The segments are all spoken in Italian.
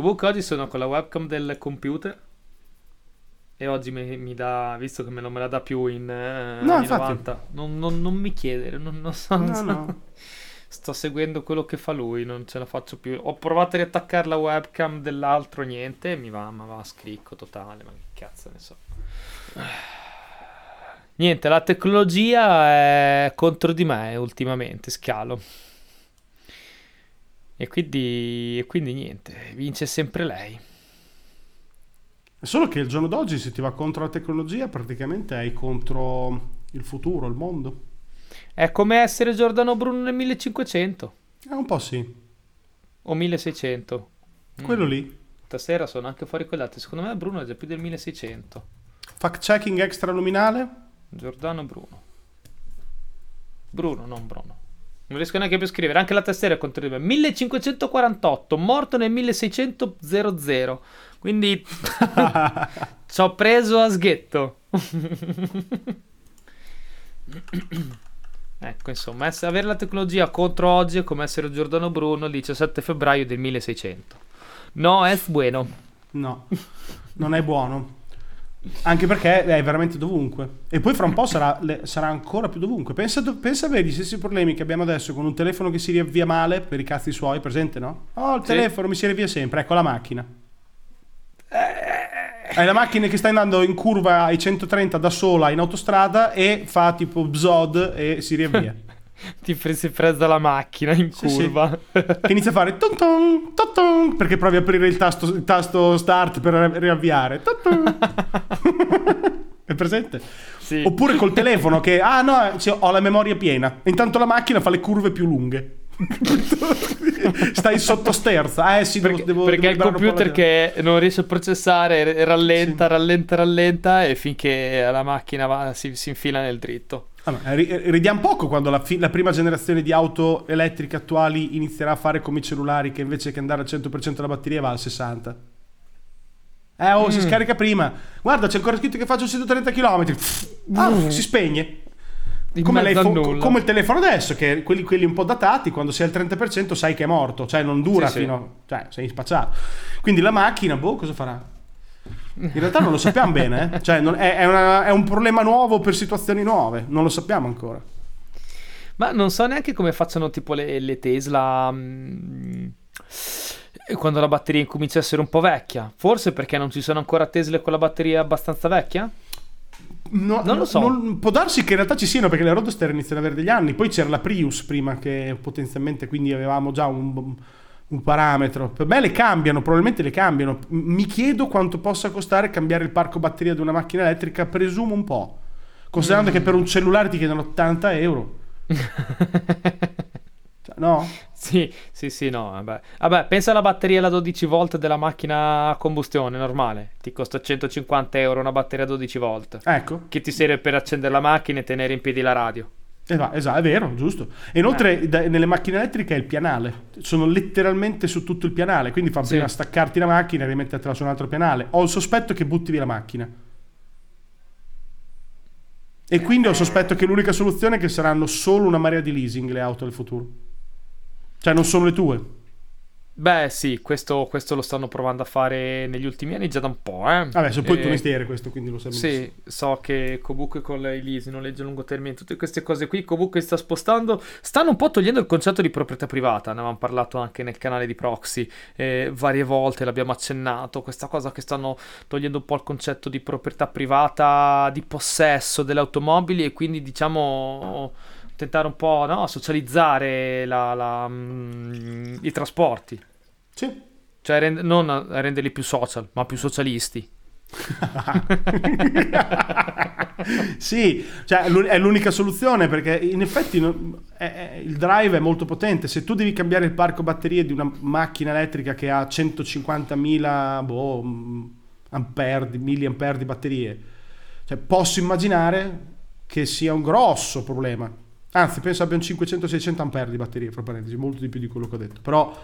Comunque oggi sono con la webcam del computer e oggi mi, mi dà, visto che me non me la dà più in, eh, No, in infatti. 90, non, non- non mi chiedere, non, non so, No, so. no. Sto seguendo quello che fa lui, non ce la faccio più. Ho provato a riattaccare la webcam dell'altro, niente, mi va, ma va a scricco totale, ma che cazzo ne so. Niente, la tecnologia è contro di me ultimamente, scalo. E quindi, e quindi niente, vince sempre lei. Solo che il giorno d'oggi se ti va contro la tecnologia praticamente hai contro il futuro, il mondo. È come essere Giordano Bruno nel 1500 Eh, un po' sì. o 1600. Mm. Quello lì. Stasera sono anche fuori altri. Secondo me Bruno è già più del 1600. Fact checking extraluminale. Giordano Bruno. Bruno, non Bruno. Non riesco neanche più a scrivere. Anche la tastiera è contro di me. 1548, morto nel 1600. Quindi ci ho preso a sghetto. ecco, insomma, ess- avere la tecnologia contro oggi è come essere Giordano Bruno il 17 febbraio del 1600. No, es bueno. No, non è buono. Anche perché è veramente dovunque. E poi fra un po' sarà, le- sarà ancora più dovunque. Pensa, do- pensa avere gli stessi problemi che abbiamo adesso con un telefono che si riavvia male per i cazzi suoi, presente no? Oh, il Sì. telefono mi si riavvia sempre. Ecco la macchina. Hai la macchina che sta andando in curva ai 130 da sola in autostrada e fa tipo bzod e si riavvia. Ti pre- si presa la macchina in Sì, sì. curva. che inizia a fare ton ton, ton ton, perché provi a aprire il tasto, il tasto start per ri- riavviare. È presente? Sì. Oppure col telefono che, ah no, cioè, ho la memoria piena. Intanto la macchina fa le curve più lunghe. Stai sotto sterza. Eh sì, Perché, devo, perché devo il computer che non riesce a processare rallenta, Sì. rallenta, rallenta e finché la macchina va- si, si infila nel dritto. Ah, ma ri- ridiamo poco quando la, fi- la prima generazione di auto elettriche attuali inizierà a fare come i cellulari che invece che andare al 100% la batteria va al 60%. Eh, oh, si Mm. scarica prima. Guarda, c'è ancora scritto che faccio 130 km. Ah, si spegne. Come, a l'iPhone- come il telefono adesso, che quelli, quelli un po' datati, quando sei al 30% sai che è morto, cioè non dura Sì, sì. fino... cioè sei spacciato. Quindi la macchina, boh, cosa farà? In realtà non lo sappiamo bene, eh. cioè non- è, è una- è un problema nuovo per situazioni nuove, non lo sappiamo ancora. Ma non so neanche come facciano tipo le, le Tesla mm, quando la batteria incomincia a essere un po' vecchia. Forse perché non ci sono ancora Tesla con la batteria abbastanza vecchia? No, Non lo so. non- può darsi che in realtà ci siano perché le Roadster iniziano ad avere degli anni. Poi c'era la Prius prima che potenzialmente quindi avevamo già un, un parametro. Per me le cambiano, probabilmente le cambiano. Mi chiedo quanto possa costare cambiare il parco batteria di una macchina elettrica, presumo un po'. Considerando Mm. che per un cellulare ti chiedono 80 euro. Cioè, no? Sì, sì, sì, no, vabbè. Vabbè, pensa alla batteria da 12 volt della macchina a combustione normale. Ti costa 150 euro una batteria a 12 volt. Ecco. Che ti serve per accendere la macchina e tenere in piedi la radio. Esatto, esatto, è vero, giusto. E inoltre Eh. da- nelle macchine elettriche è il pianale, sono letteralmente su tutto il pianale, quindi fa Sì. prima staccarti la macchina e rimettertela su un altro pianale. Ho il sospetto che butti via la macchina. E quindi ho il sospetto che l'unica soluzione è che saranno solo una marea di leasing le auto del futuro. Cioè non sono le tue. Beh, sì, questo, questo lo stanno provando a fare negli ultimi anni già da un po', eh. Vabbè, sono poi il tuo mestiere questo, quindi lo sai. Sì, so che comunque con i leasing, noleggio a lungo termine, tutte queste cose qui comunque si sta spostando, stanno un po' togliendo il concetto di proprietà privata, ne avevamo parlato anche nel canale di Proxy eh, varie volte, l'abbiamo accennato, questa cosa che stanno togliendo un po' il concetto di proprietà privata, di possesso delle automobili e quindi diciamo tentare un po' no, socializzare la- la, mm, i trasporti, Sì. cioè rend- non renderli più social, ma più socialisti. sì, cioè è l'unica soluzione perché in effetti il drive è molto potente. Se tu devi cambiare il parco batterie di una macchina elettrica che ha 150.000 boh, mh, ampere, di milliampere di batterie, cioè, posso immaginare che sia un grosso problema. Anzi, penso abbia un 500-600 ampere di batterie, fra parentesi, molto di più di quello che ho detto. Però,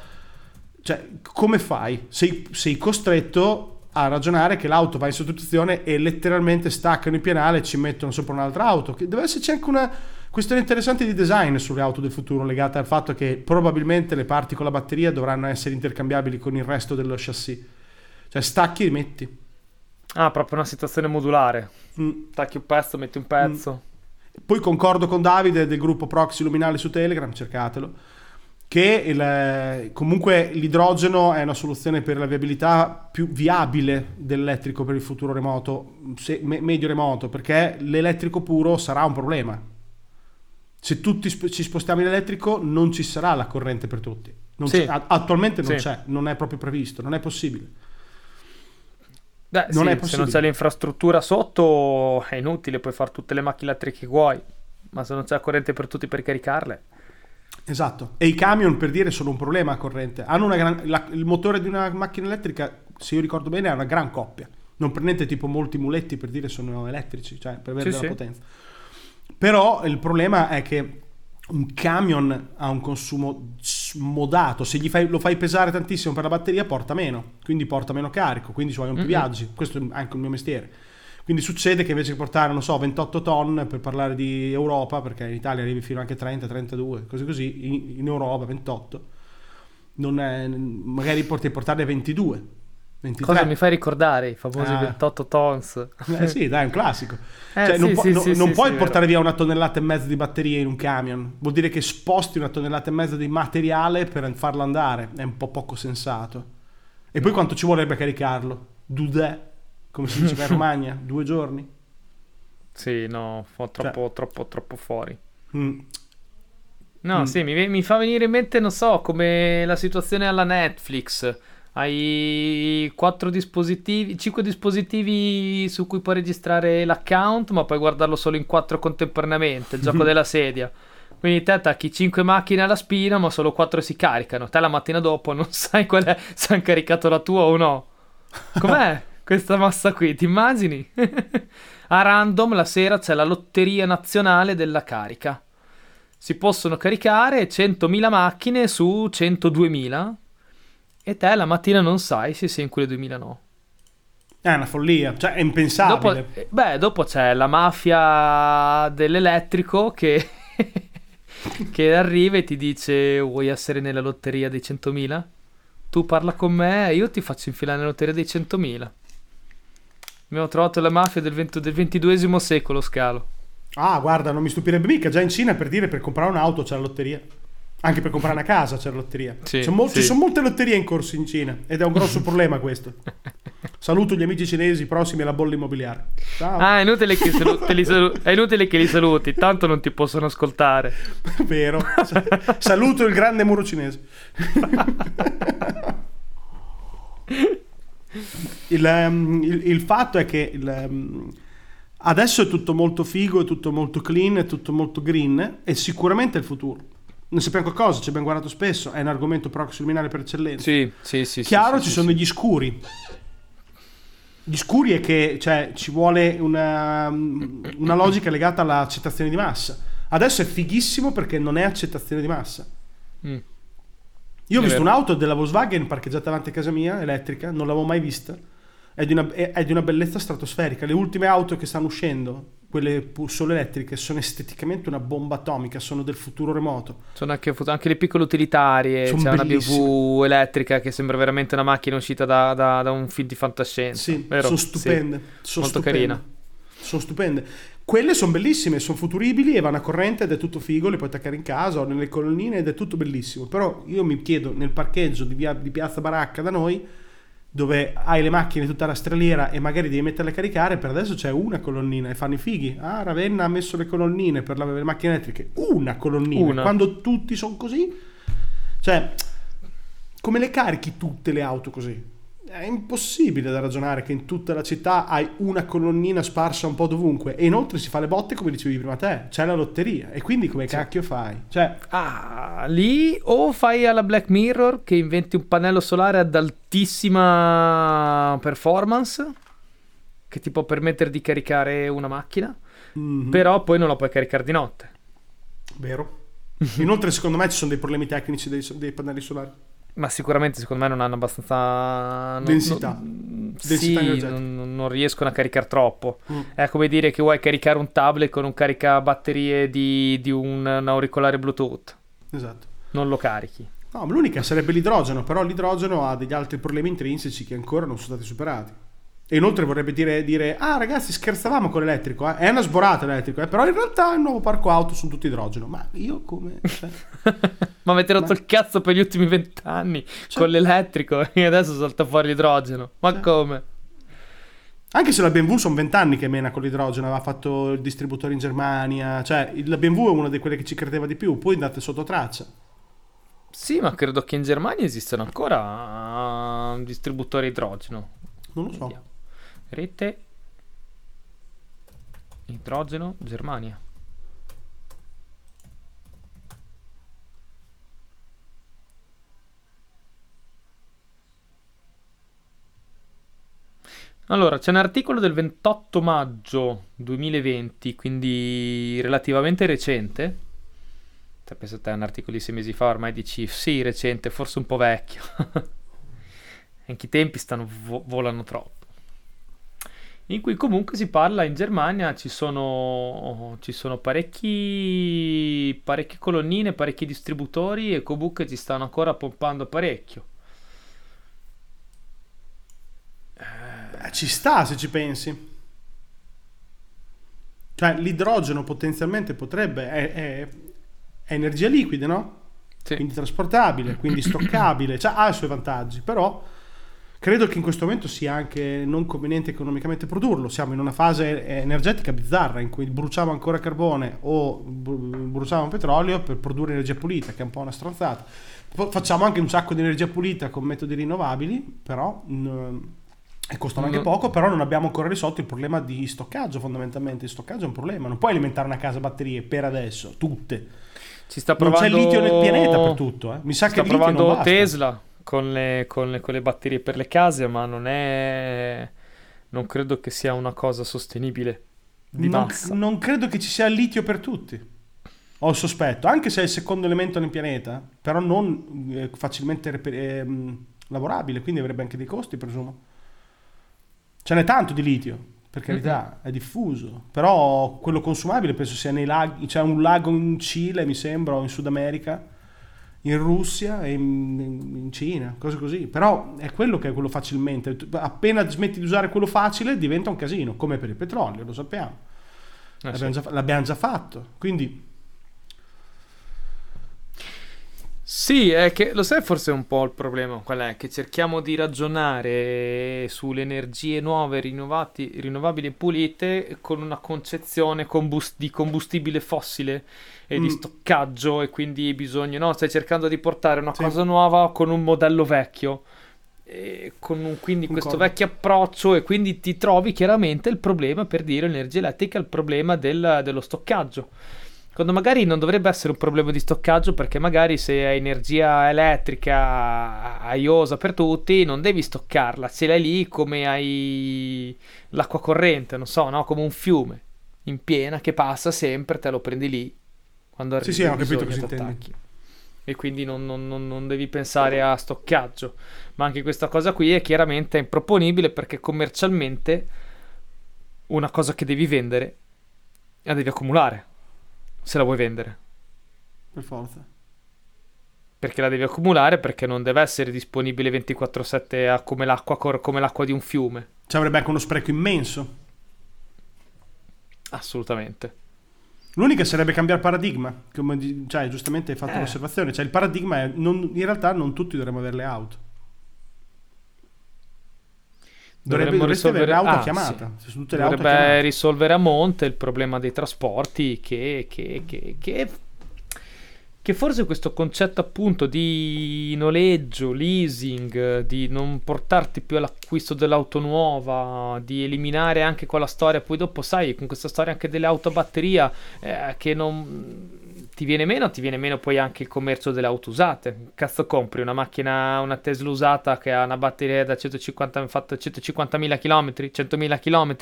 cioè, come fai? Sei, sei costretto a ragionare che l'auto va in sostituzione e letteralmente staccano il pianale e ci mettono sopra un'altra auto. Che deve esserci anche una, Questione interessante di design sulle auto del futuro legata al fatto che probabilmente le parti con la batteria dovranno essere intercambiabili con il resto dello chassis. Cioè stacchi e metti. Ah, proprio una situazione modulare. Mm. Tacchi un pezzo, metti un pezzo. Poi concordo con Davide del gruppo Proxy Luminale su Telegram, cercatelo, che il- comunque l'idrogeno è una soluzione per la viabilità più viabile dell'elettrico per il futuro remoto, se- me- medio remoto, perché l'elettrico puro sarà un problema. Se tutti sp- ci spostiamo in elettrico non ci sarà la corrente per tutti. Non Sì. attualmente non Sì. c'è, non è proprio previsto, non è possibile. Beh, Non sì, se non c'è l'infrastruttura sotto è inutile, puoi fare tutte le macchine elettriche che vuoi. Ma se non c'è la corrente per tutti per caricarle. Esatto. E i camion, per dire, sono un problema a corrente. Hanno una gran- la- il motore di una macchina elettrica, se io ricordo bene, è una gran coppia. Non prendete tipo molti muletti per dire sono elettrici, cioè per avere Sì, della sì. potenza. Però il problema è che un camion ha un consumo smodato. Se gli fai- lo fai pesare tantissimo per la batteria, porta meno, quindi porta meno carico, quindi ci vogliono più Mhm. viaggi. Questo è anche il mio mestiere. Quindi succede che invece che portare, non so, 28 ton per parlare di Europa, perché in Italia arrivi fino anche 30, 32, così così, in, in Europa 28, non è, magari porti portarne 22, 23. Cosa mi fai ricordare? I famosi Ah. 28 tons. Eh sì, dai, è un classico. Eh, Cioè, non, sì, pu- sì, no- sì, non puoi portare via una tonnellata e mezza di batterie in un camion. Vuol dire che sposti una tonnellata e mezza di materiale per farlo andare. È un po' poco sensato. E poi quanto ci vorrebbe caricarlo? Dudè, come si diceva in Romagna? Due giorni? Sì, no, fo- Cioè. troppo, troppo, troppo fuori. Mm. No, Mm. sì, mi, mi fa venire in mente, non so, come la situazione alla Netflix. Hai quattro dispositivi, cinque dispositivi su cui puoi registrare l'account, ma puoi guardarlo solo in quattro contemporaneamente, il gioco della sedia. Quindi te attacchi 5 macchine alla spina, ma solo 4 si caricano. Te la mattina dopo non sai qual è, se hanno caricato la tua o no. Com'è questa massa qui? Ti immagini? A random la sera c'è la lotteria nazionale della carica. Si possono caricare 100.000 macchine su 102.000 e te la mattina non sai se sei in quelle 2.000 no. È una follia, cioè è impensabile. Dopo, eh, beh, dopo c'è la mafia dell'elettrico che, che arriva e ti dice vuoi essere nella lotteria dei 100.000? Tu parla con me e io ti faccio infilare nella lotteria dei 100.000. Abbiamo trovato la mafia del, 20 del 22 secolo, Scalo. Ah, guarda, non mi stupirebbe mica. Già in Cina per dire per comprare un'auto c'è la lotteria. Anche per comprare una casa c'è la lotteria. Sì, mol- sì. Ci sono molte lotterie in corso in Cina ed è un grosso problema questo. Saluto gli amici cinesi prossimi alla bolla immobiliare. Ciao. Ah, è inutile che, salu- li salu- è inutile che li saluti, tanto non ti possono ascoltare. Vero. Saluto il grande muro cinese. il, ehm, il- il fatto è che il, ehm, adesso è tutto molto figo, è tutto molto clean, è tutto molto green e sicuramente è il futuro. Ne sappiamo qualcosa, ci abbiamo guardato spesso, è un argomento proxy luminale per eccellenza. Sì, sì, sì. Chiaro, sì, ci sì, sono sì. degli scuri. Gli scuri è che cioè, ci vuole una, una logica legata all'accettazione di massa. Adesso è fighissimo perché non è accettazione di massa. Mm. Io ho visto un'auto della Volkswagen parcheggiata davanti a casa mia, elettrica, non l'avevo mai vista. È di, una, è- è di una bellezza stratosferica. Le ultime auto che stanno uscendo, quelle solo elettriche, sono esteticamente una bomba atomica, sono del futuro remoto. Sono anche, anche le piccole utilitarie. Sono C'è una bellissime. BMW elettrica che sembra veramente una macchina uscita da, da- da un film di fantascienza. Sì, vero? sono Sì. stupende. Sono Molto stupende. carina. Sono stupende. Quelle sono bellissime, sono futuribili e vanno a corrente ed è tutto figo, le puoi attaccare in casa o nelle colonnine ed è tutto bellissimo. Però io mi chiedo nel parcheggio di, via- di Piazza Baracca da noi, dove hai le macchine tutta la straliera e magari devi metterle a caricare, per adesso c'è una colonnina e fanno i fighi. Ah, Ravenna ha messo le colonnine per le macchine elettriche. Una colonnina. Una. Quando tutti sono così. Cioè, come le carichi tutte le auto così? È impossibile da ragionare che in tutta la città hai una colonnina sparsa un po' dovunque e inoltre si fa le botte come dicevi prima te, c'è la lotteria e quindi come cacchio fai? Cioè, Ah, lì o fai alla Black Mirror che inventi un pannello solare ad altissima performance che ti può permettere di caricare una macchina, mhm, però poi non la puoi caricare di notte. vero? Inoltre secondo me ci sono dei problemi tecnici dei, dei pannelli solari. Ma sicuramente secondo me non hanno abbastanza... Non, densità. Non, densità sì, non, non, riescono a caricare troppo. Mm. È come dire che vuoi caricare un tablet con un caricabatterie di, di un, un auricolare Bluetooth. Esatto. Non lo carichi. No, l'unica sarebbe l'idrogeno, però l'idrogeno ha degli altri problemi intrinseci che ancora non sono stati superati. E inoltre vorrebbe dire, dire ah ragazzi scherzavamo con l'elettrico, eh? è una sborata l'elettrico, eh? però in realtà il nuovo parco auto sono tutti idrogeno. Ma io come... Cioè... Ma avete rotto Ma... il cazzo per gli ultimi vent'anni cioè... con l'elettrico e adesso salta fuori l'idrogeno. Ma cioè... come? Anche se la BMW sono vent'anni che mena con l'idrogeno, aveva fatto il distributore in Germania, cioè la BMW è una di quelle che ci credeva di più, poi andate sotto traccia. Sì, ma credo che in Germania esistano ancora distributori idrogeno. Non lo so. Vediamo. Rete idrogeno Germania. Allora, c'è un articolo del 28 maggio 2020, quindi relativamente recente. Cioè, penso te un articolo di sei mesi fa, ormai dici sì, recente, forse un po' vecchio. Anche i tempi stanno vo- volano troppo in cui comunque si parla in Germania, ci sono, ci sono parecchi, parecchie colonnine, parecchi distributori e comunque ci stanno ancora pompando parecchio. Beh, ci sta se ci pensi. Cioè l'idrogeno potenzialmente potrebbe, è, è, è energia liquida, no? Sì. Quindi trasportabile, quindi stoccabile, cioè, ha i suoi vantaggi, però Credo che in questo momento sia anche non conveniente economicamente produrlo. Siamo in una fase energetica bizzarra in cui bruciamo ancora carbone o bruciamo petrolio per produrre energia pulita, che è un po' una stronzata. Facciamo anche un sacco di energia pulita con metodi rinnovabili, però e costano anche poco, però non abbiamo ancora risolto il problema di stoccaggio fondamentalmente. Il stoccaggio è un problema, non puoi alimentare una casa a batterie per adesso, tutte. Ci sta provando... Non c'è litio nel pianeta per tutto, eh. Mi sa sta che provando Tesla con le, con, le, con le, batterie per le case, ma non è... non credo che sia una cosa sostenibile di non, massa. Non credo che ci sia litio per tutti. Ho il sospetto, anche se è il secondo elemento nel pianeta, però non eh, facilmente reper- eh, lavorabile, quindi avrebbe anche dei costi, presumo. Ce n'è tanto di litio, per carità, mm-hmm. è diffuso, però quello consumabile penso sia nei laghi, c'è un lago in Cile, mi sembra, o in Sud America, in Russia e in, in, Cina, cose così. Però è quello che è quello facilmente. Appena smetti di usare quello facile diventa un casino, come per il petrolio, lo sappiamo. Eh l'abbiamo, sì. già, l'abbiamo, già, fatto. Quindi... Sì, è che lo sai forse un po' il problema qual è? Che cerchiamo di ragionare sulle energie nuove, rinnovabili e pulite con una concezione combust- di combustibile fossile e mm. di stoccaggio e quindi bisogna, no, stai cercando di portare una sì. cosa nuova con un modello vecchio. Con un, quindi Concordo. questo vecchio approccio e quindi ti trovi chiaramente il problema per dire l'energia elettrica, il problema del, dello stoccaggio quando magari non dovrebbe essere un problema di stoccaggio perché magari se hai energia elettrica aiosa per tutti non devi stoccarla, ce l'hai lì come hai l'acqua corrente, non so, no? come un fiume in piena che passa sempre, te lo prendi lì quando arrivi. Sì, sì, ho capito cosa intendi. E quindi non, non, non, non, devi pensare a stoccaggio. Ma anche questa cosa qui è chiaramente improponibile perché commercialmente una cosa che devi vendere la devi accumulare se la vuoi vendere. Per forza. Perché la devi accumulare perché non deve essere disponibile 24/7 come l'acqua, come l'acqua di un fiume. Ci avrebbe anche uno spreco immenso. Assolutamente. L'unica sarebbe cambiare paradigma, come cioè, giustamente hai fatto eh. l'osservazione, cioè il paradigma è non, in realtà non tutti dovremmo avere le auto. Dovrebbe, risolvere l'auto ah. Sì. Dovrebbe risolvere a monte il problema dei trasporti che, che, che, che che forse questo concetto appunto di noleggio, leasing, di non portarti più all'acquisto dell'auto nuova, di eliminare anche quella storia, poi dopo sai, con questa storia anche delle auto a batteria, eh, che non ti viene meno, ti viene meno poi anche il commercio delle auto usate. Cazzo compri una macchina, una Tesla usata che ha una batteria da 150, fatto 150.000 km, 100.000 km,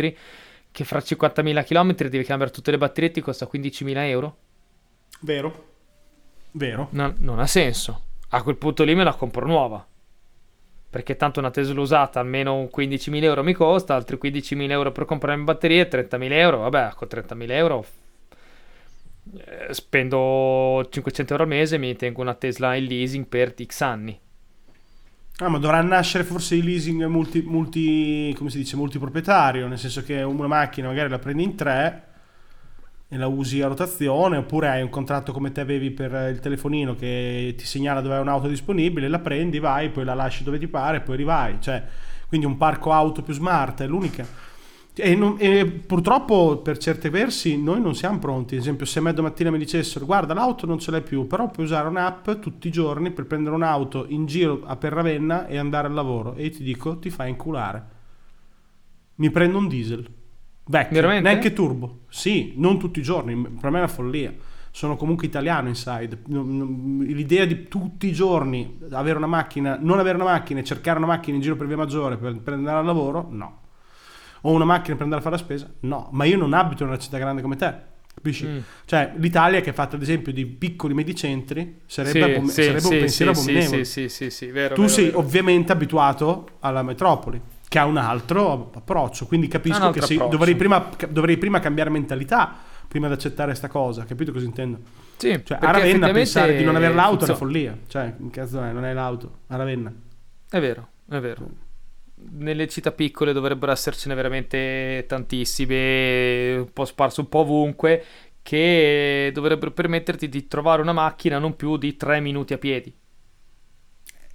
che fra 50.000 km devi cambiare tutte le batterie e ti costa 15.000 euro? Vero. Vero. No, non ha senso. A quel punto lì me la compro nuova. Perché tanto una Tesla usata almeno 15.000 euro mi costa, altri 15.000 euro per comprare batterie, 30.000 euro. Vabbè, con 30.000 euro spendo 500 euro al mese e mi tengo una Tesla in leasing per X anni. Ah, ma dovrà nascere forse il leasing multi, multi, come si dice, multiproprietario, nel senso che una macchina magari la prendi in tre e la usi a rotazione, oppure hai un contratto come te avevi per il telefonino che ti segnala dove è un'auto disponibile, la prendi, vai, poi la lasci dove ti pare, poi rivai. Cioè, quindi un parco auto più smart è l'unica. E, non, e, purtroppo per certi versi noi non siamo pronti. Ad esempio, se me domattina mi dicessero guarda l'auto non ce l'hai più, però puoi usare un'app tutti i giorni per prendere un'auto in giro a per Ravenna e andare al lavoro. E io ti dico, ti fai inculare. Mi prendo un diesel. Vecchio, Veramente? neanche turbo. Sì, non tutti i giorni, per me è una follia. Sono comunque italiano inside. L'idea di tutti i giorni avere una macchina, non avere una macchina e cercare una macchina in giro per via maggiore per, per andare al lavoro, no ho una macchina per andare a fare la spesa? No, ma io non abito in una città grande come te. Capisci? Mm. Cioè, l'Italia che è fatta ad esempio di piccoli medicentri sarebbe, sì, abom- sì, sarebbe sì, un pensiero abominevole. Sì, sì, sì, vero, tu vero, sei vero. ovviamente abituato alla metropoli che ha un altro approccio, quindi capisco che sì, dovrei, prima, dovrei prima cambiare mentalità prima di accettare questa cosa, capito cosa intendo? Sì, cioè, a Ravenna pensare di non avere l'auto è una follia, cioè, cazzo è, non è l'auto, a Ravenna. È vero, è vero nelle città piccole dovrebbero essercene veramente tantissime, un po' sparse un po' ovunque, che dovrebbero permetterti di trovare una macchina non più di tre minuti a piedi.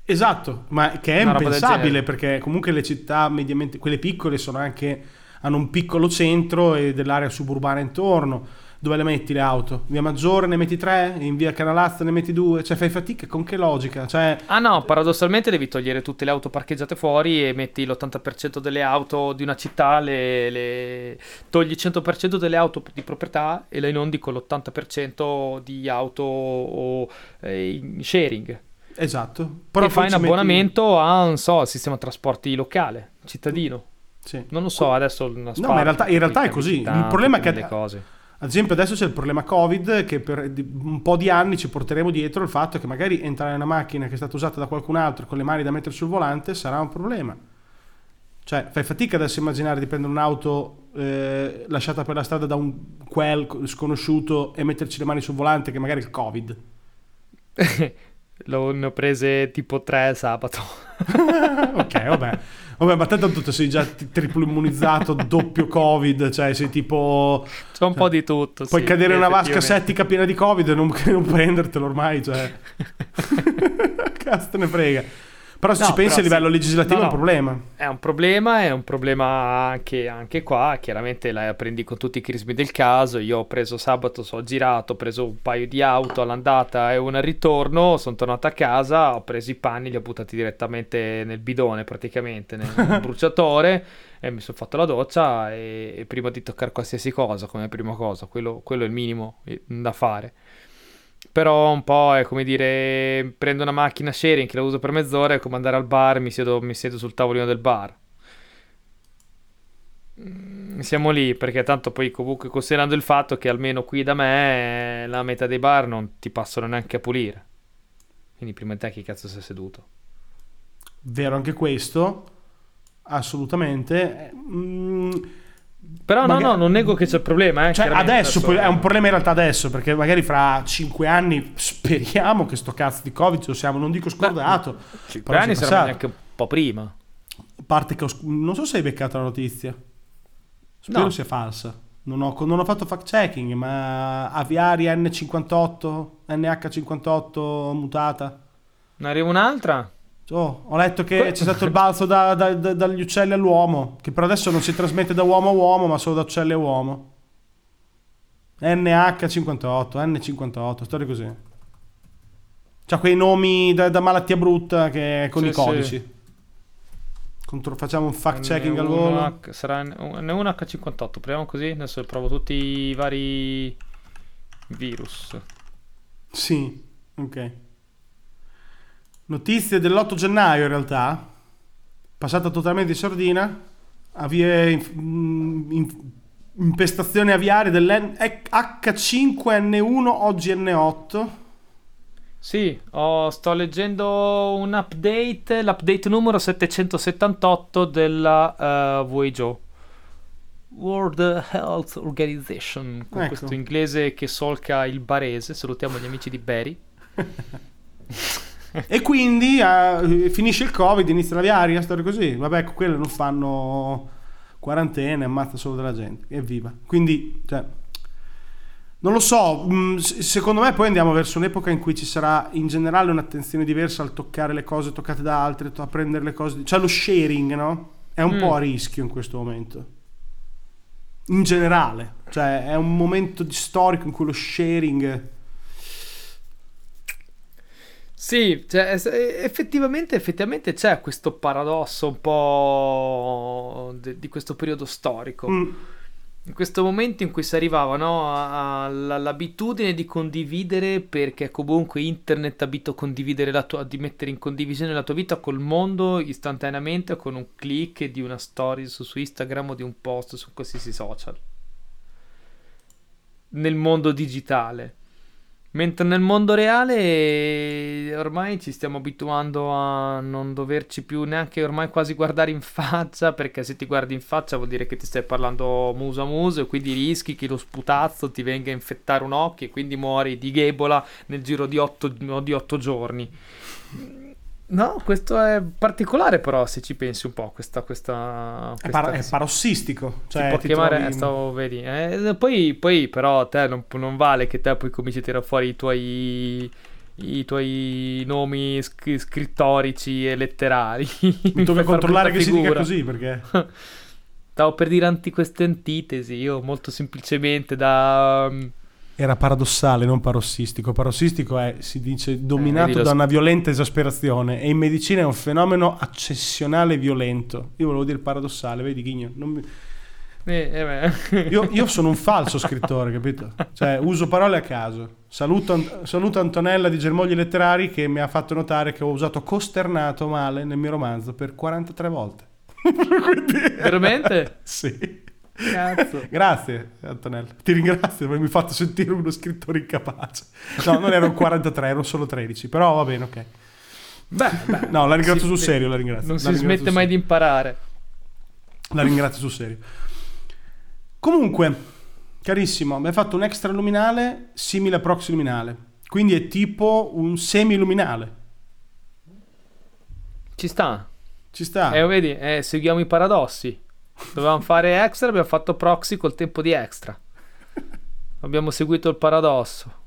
Esatto, ma che è una impensabile perché comunque le città mediamente, quelle piccole sono anche, hanno un piccolo centro e dell'area suburbana intorno dove le metti le auto? Via Maggiore ne metti tre, in via Canalazza ne metti due, cioè fai fatica, con che logica? Cioè... Ah no, paradossalmente devi togliere tutte le auto parcheggiate fuori e metti l'80% delle auto di una città, le, le... togli il 100% delle auto di proprietà e le inondi con l'80% di auto o, eh, in sharing. Esatto. Però e fai un abbonamento metti... a, non so, al sistema trasporti locale, cittadino. Sì. Non lo so, adesso... No, ma in realtà, in realtà è così. Il problema è che... Cose ad esempio adesso c'è il problema Covid che per un po' di anni ci porteremo dietro il fatto che magari entrare in una macchina che è stata usata da qualcun altro con le mani da mettere sul volante sarà un problema. Cioè fai fatica adesso a immaginare di prendere un'auto eh, lasciata per la strada da un quel sconosciuto e metterci le mani sul volante che magari è il Covid. Lo, ne ho prese tipo tre sabato. ok, vabbè. Vabbè, ma tanto tu sei già triplo immunizzato, doppio Covid, cioè sei tipo... C'è un po' di tutto. Puoi sì, cadere in una vasca settica piena di Covid e non, non prendertelo ormai, cioè... Cazzo te ne frega. Però se no, ci pensi a livello sì. legislativo no, no. è un problema. È un problema, è un problema anche, anche, qua. Chiaramente la prendi con tutti i crismi del caso. Io ho preso sabato, ho girato, ho preso un paio di auto all'andata e una al ritorno. Sono tornato a casa, ho preso i panni, li ho buttati direttamente nel bidone, praticamente, nel bruciatore. E mi sono fatto la doccia e, e, prima di toccare qualsiasi cosa, come prima cosa, quello, quello è il minimo eh, da fare. Però un po' è come dire, prendo una macchina sharing che la uso per mezz'ora, è come andare al bar, mi siedo, mi siedo sul tavolino del bar. Mm, siamo lì perché tanto poi comunque considerando il fatto che almeno qui da me la metà dei bar non ti passano neanche a pulire. Quindi prima di te chi cazzo sei seduto? Vero anche questo, assolutamente. Mm però magari... no, no, non nego che c'è il problema. Eh, cioè, adesso, adesso, è un problema in realtà adesso, perché magari fra 5 anni speriamo che sto cazzo di Covid lo siamo, non dico scordato. 5 anni saranno neanche un po' prima. Parte che ho, non so se hai beccato la notizia. Spero no. sia falsa. Non ho, non ho fatto fact checking, ma aviari N58, NH58 mutata. Ne arriva un'altra? Oh, ho letto che c'è stato il balzo da, da, da, dagli uccelli all'uomo, che per adesso non si trasmette da uomo a uomo, ma solo da uccelli a uomo. NH58, N58, storia così. C'ha quei nomi da, malattia brutta che con sì, i codici. Sì. Contro, facciamo un fact checking N1H, al volo. Sarà N1H58, proviamo così, adesso provo tutti i vari virus. Sì, ok. Notizie dell'8 gennaio in realtà, passata totalmente in sordina, avvie in, mm, in, impestazione aviaria dell'H5N1 oggi N8. Sì, oh, sto leggendo un update, l'update numero 778 della uh, WHO. World Health Organization, con ecco. questo inglese che solca il barese. Salutiamo gli amici di Bari. e quindi uh, finisce il Covid, inizia la via aria, storia così. Vabbè, ecco, quelle non fanno quarantena, ammazza solo della gente. Evviva. Quindi, cioè, non lo so, mm, secondo me poi andiamo verso un'epoca in cui ci sarà in generale un'attenzione diversa al toccare le cose toccate da altri, a prendere le cose, cioè lo sharing, no? È un mm. po' a rischio in questo momento. In generale, cioè è un momento storico in cui lo sharing sì, cioè, effettivamente, effettivamente c'è questo paradosso un po' di questo periodo storico. Mm. In questo momento in cui si arrivava no, all'abitudine di condividere perché comunque internet abito a condividere la tua, di mettere in condivisione la tua vita col mondo istantaneamente con un click di una story su, su Instagram o di un post su qualsiasi social. Nel mondo digitale Mentre nel mondo reale ormai ci stiamo abituando a non doverci più neanche ormai quasi guardare in faccia, perché se ti guardi in faccia vuol dire che ti stai parlando muso a muso e quindi rischi che lo sputazzo ti venga a infettare un occhio e quindi muori di ghebola nel giro di 8 giorni. No, questo è particolare però se ci pensi un po', questa... questa, questa è, par- è, parossistico. Cioè, si può chiamare, trovi... stavo, vedi. Eh, poi, poi però te non, non, vale che te poi cominci a tirare fuori i tuoi i tuoi nomi sc- scrittorici e letterari. Mi tocca controllare che figura. si dica così perché... Stavo per dire anti queste antitesi, io molto semplicemente da era paradossale, non parossistico. Parossistico è, si dice, dominato eh, da una violenta esasperazione e in medicina è un fenomeno accessionale violento. Io volevo dire paradossale, vedi Ghigno? Mi... Eh, eh io, io, sono un falso scrittore, capito? Cioè, uso parole a caso. Saluto, saluto Antonella di Germogli Letterari che mi ha fatto notare che ho usato costernato male nel mio romanzo per 43 volte. Quindi... Veramente? sì. Cazzo. Grazie Antonella, ti ringrazio perché mi hai fatto sentire uno scrittore incapace. No, non erano 43, erano solo 13, però va bene, ok. Beh, beh no, la ringrazio si, sul serio, la ringrazio. Non la si smette mai di imparare. La ringrazio sul serio. Comunque, carissimo, mi hai fatto un extra luminale simile a proxy luminale, quindi è tipo un semi-luminale. Ci sta. Ci sta. E eh, vedi, eh, seguiamo i paradossi. Dovevamo fare extra, abbiamo fatto proxy col tempo di extra. Abbiamo seguito il paradosso.